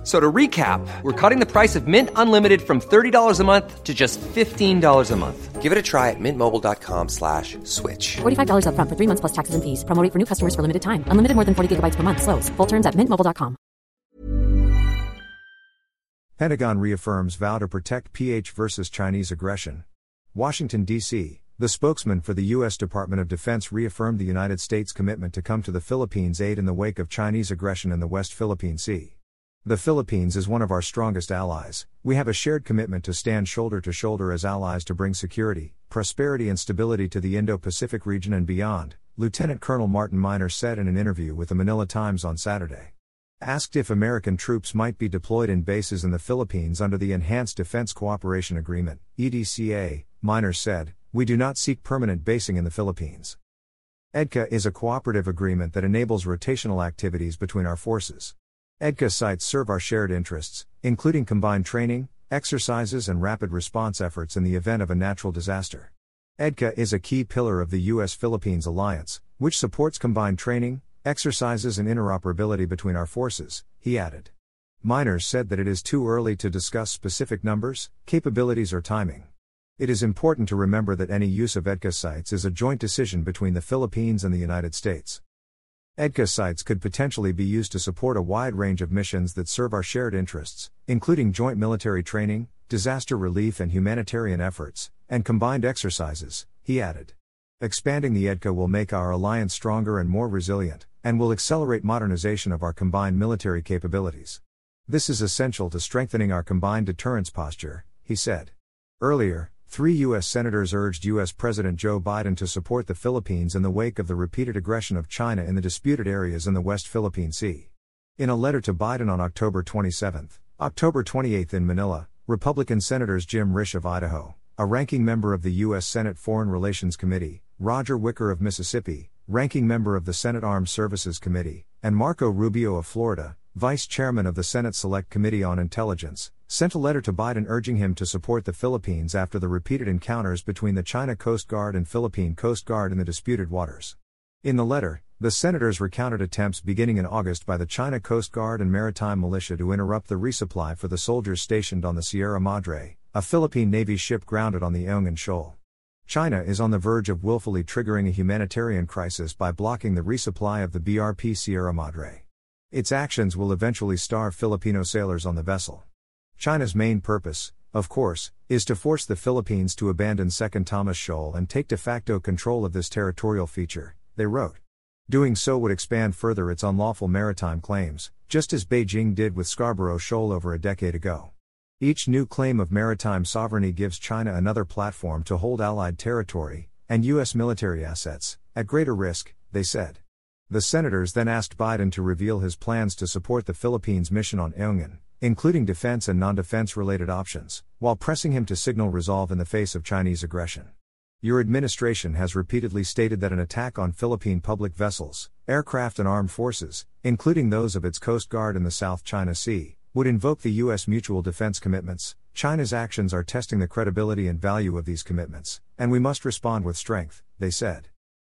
F- So to recap, we're cutting the price of Mint Unlimited from $30 a month to just $15 a month. Give it a try at mintmobile.com slash switch. $45 upfront for three months plus taxes and fees. Promo rate for new customers for limited time. Unlimited more than 40 gigabytes per month. Slows. Full terms at mintmobile.com. Pentagon reaffirms vow to protect PH versus Chinese aggression. Washington, D.C. The spokesman for the U.S. Department of Defense reaffirmed the United States' commitment to come to the Philippines' aid in the wake of Chinese aggression in the West Philippine Sea. The Philippines is one of our strongest allies. We have a shared commitment to stand shoulder to shoulder as allies to bring security, prosperity, and stability to the Indo Pacific region and beyond, Lieutenant Colonel Martin Meiners said in an interview with the Manila Times on Saturday. Asked if American troops might be deployed in bases in the Philippines under the Enhanced Defense Cooperation Agreement, EDCA, Meiners said, We do not seek permanent basing in the Philippines. EDCA is a cooperative agreement that enables rotational activities between our forces. EDCA sites serve our shared interests, including combined training, exercises, and rapid response efforts in the event of a natural disaster. EDCA is a key pillar of the U.S. Philippines alliance, which supports combined training, exercises, and interoperability between our forces, he added. Meiners said that it is too early to discuss specific numbers, capabilities, or timing. It is important to remember that any use of EDCA sites is a joint decision between the Philippines and the United States. EDCA sites could potentially be used to support a wide range of missions that serve our shared interests, including joint military training, disaster relief and humanitarian efforts, and combined exercises, he added. Expanding the EDCA will make our alliance stronger and more resilient, and will accelerate modernization of our combined military capabilities. This is essential to strengthening our combined deterrence posture, he said. Earlier, three U.S. senators urged U.S. President Joe Biden to support the Philippines in the wake of the repeated aggression of China in the disputed areas in the West Philippine Sea. In a letter to Biden on October 27, October 28 in Manila, Republican Senators Jim Risch of Idaho, a ranking member of the U.S. Senate Foreign Relations Committee, Roger Wicker of Mississippi, ranking member of the Senate Armed Services Committee, and Marco Rubio of Florida, vice chairman of the Senate Select Committee on Intelligence, sent a letter to Biden urging him to support the Philippines after the repeated encounters between the China Coast Guard and Philippine Coast Guard in the disputed waters. In the letter, the senators recounted attempts beginning in August by the China Coast Guard and Maritime Militia to interrupt the resupply for the soldiers stationed on the Sierra Madre, a Philippine Navy ship grounded on the Ayungin Shoal. China is on the verge of willfully triggering a humanitarian crisis by blocking the resupply of the BRP Sierra Madre. Its actions will eventually starve Filipino sailors on the vessel. China's main purpose, of course, is to force the Philippines to abandon Second Thomas Shoal and take de facto control of this territorial feature, they wrote. Doing so would expand further its unlawful maritime claims, just as Beijing did with Scarborough Shoal over a decade ago. Each new claim of maritime sovereignty gives China another platform to hold Allied territory, and U.S. military assets, at greater risk, they said. The senators then asked Biden to reveal his plans to support the Philippines' mission on Ayungin, including defense and non defense related options, while pressing him to signal resolve in the face of Chinese aggression. Your administration has repeatedly stated that an attack on Philippine public vessels, aircraft, and armed forces, including those of its Coast Guard in the South China Sea, would invoke the U.S. mutual defense commitments. China's actions are testing the credibility and value of these commitments, and we must respond with strength, they said.